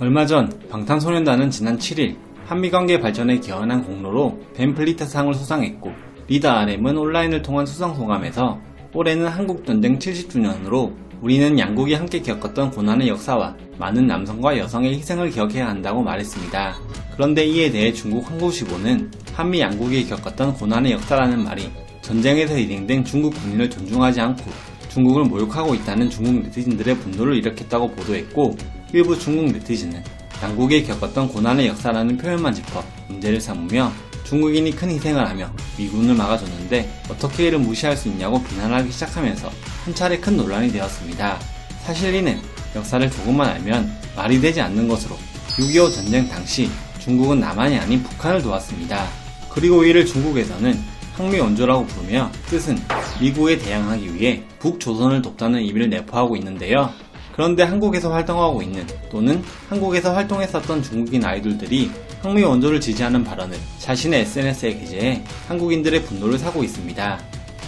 얼마 전 방탄소년단은 지난 7일 한미 관계 발전에 기여한 공로로 벤플리트상을 수상했고 리더 RM은 온라인을 통한 수상 소감에서 올해는 한국 전쟁 70주년으로 우리는 양국이 함께 겪었던 고난의 역사와 많은 남성과 여성의 희생을 기억해야 한다고 말했습니다. 그런데 이에 대해 중국 한국시보는 한미 양국이 겪었던 고난의 역사라는 말이 전쟁에서 희생된 중국 군인을 존중하지 않고 중국을 모욕하고 있다는 중국 네티즌들의 분노를 일으켰다고 보도했고 일부 중국 네티즌은 양국이 겪었던 고난의 역사라는 표현만 짚어 문제를 삼으며 중국인이 큰 희생을 하며 미군을 막아줬는데 어떻게 이를 무시할 수 있냐고 비난하기 시작하면서 한 차례 큰 논란이 되었습니다. 사실 이는 역사를 조금만 알면 말이 되지 않는 것으로 6.25 전쟁 당시 중국은 남한이 아닌 북한을 도왔습니다. 그리고 이를 중국에서는 항미 원조라고 부르며 뜻은 미국에 대항하기 위해 북조선을 돕다는 의미를 내포하고 있는데요. 그런데 한국에서 활동하고 있는 또는 한국에서 활동했었던 중국인 아이돌들이 항미 원조를 지지하는 발언을 자신의 SNS에 게재해 한국인들의 분노를 사고 있습니다.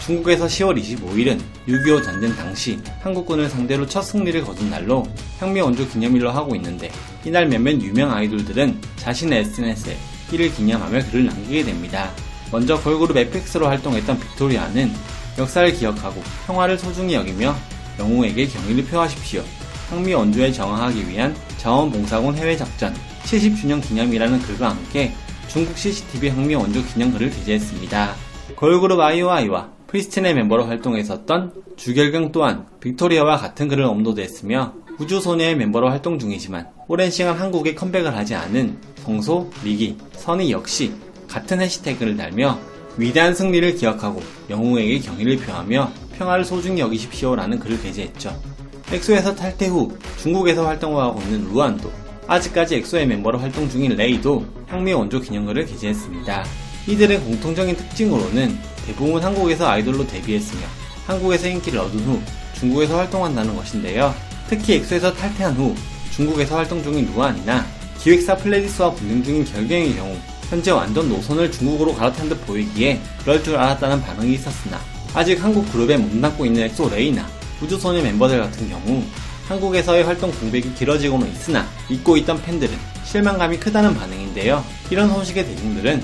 중국에서 10월 25일은 6.25 전쟁 당시 한국군을 상대로 첫 승리를 거둔 날로 항미 원조 기념일로 하고 있는데 이날 몇몇 유명 아이돌들은 자신의 SNS에 이를 기념하며 글을 남기게 됩니다. 먼저 걸그룹 에펙스로 활동했던 빅토리아는 역사를 기억하고 평화를 소중히 여기며 영웅에게 경의를 표하십시오. 항미 원조에 정화하기 위한 자원봉사군 해외작전 70주년 기념이라는 글과 함께 중국 CCTV 항미 원조 기념글을 게재했습니다. 걸그룹 아이오아이와 프리스틴의 멤버로 활동했었던 주결경 또한 빅토리아와 같은 글을 업로드했으며 우주소녀의 멤버로 활동 중이지만 오랜 시간 한국에 컴백을 하지 않은 성소, 미기, 선의 역시 같은 해시태그를 달며 위대한 승리를 기억하고 영웅에게 경의를 표하며 평화를 소중히 여기십시오라는 글을 게재했죠. 엑소에서 탈퇴 후 중국에서 활동을 하고 있는 루한도, 아직까지 엑소의 멤버로 활동 중인 레이도 항미 원조 기념글을 게재했습니다. 이들의 공통적인 특징으로는 대부분 한국에서 아이돌로 데뷔했으며 한국에서 인기를 얻은 후 중국에서 활동한다는 것인데요. 특히 엑소에서 탈퇴한 후 중국에서 활동 중인 루한이나 기획사 플레디스와 분쟁 중인 결경의 경우 현재 완전 노선을 중국으로 갈아탄 듯 보이기에 그럴 줄 알았다는 반응이 있었으나 아직 한국 그룹에 몸담고 있는 엑소 레이나 우주소녀 멤버들 같은 경우 한국에서의 활동 공백이 길어지고는 있으나 잊고 있던 팬들은 실망감이 크다는 반응인데요. 이런 소식에 대중들은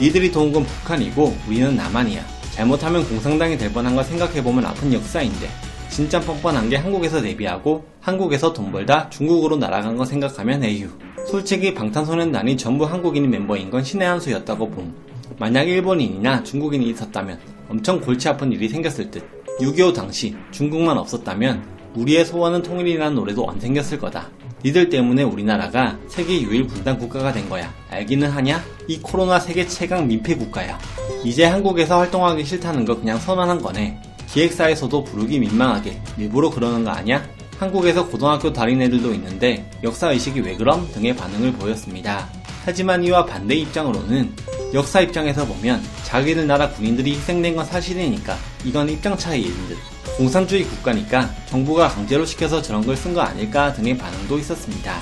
니들이 도운 건 북한이고 우리는 남한이야. 잘못하면 공산당이 될 뻔한 걸 생각해보면 아픈 역사인데 진짜 뻔뻔한 게 한국에서 데뷔하고 한국에서 돈 벌다 중국으로 날아간 거 생각하면 에휴. 솔직히 방탄소년단이 전부 한국인 멤버인 건 신의 한 수였다고 봄. 만약 일본인이나 중국인이 있었다면 엄청 골치 아픈 일이 생겼을 듯. 6.25 당시 중국만 없었다면 우리의 소원은 통일이라는 노래도 안 생겼을 거다. 니들 때문에 우리나라가 세계 유일 분단 국가가 된 거야. 알기는 하냐? 이 코로나 세계 최강 민폐 국가야. 이제 한국에서 활동하기 싫다는 거 그냥 선언한 거네. 기획사에서도 부르기 민망하게 일부러 그러는 거 아냐? 한국에서 고등학교 다닌 애들도 있는데 역사의식이 왜 그럼? 등의 반응을 보였습니다. 하지만 이와 반대 입장으로는 역사 입장에서 보면 자기들 나라 군인들이 희생된 건 사실이니까 이건 입장 차이인 듯. 공산주의 국가니까 정부가 강제로 시켜서 저런 걸 쓴 거 아닐까 등의 반응도 있었습니다.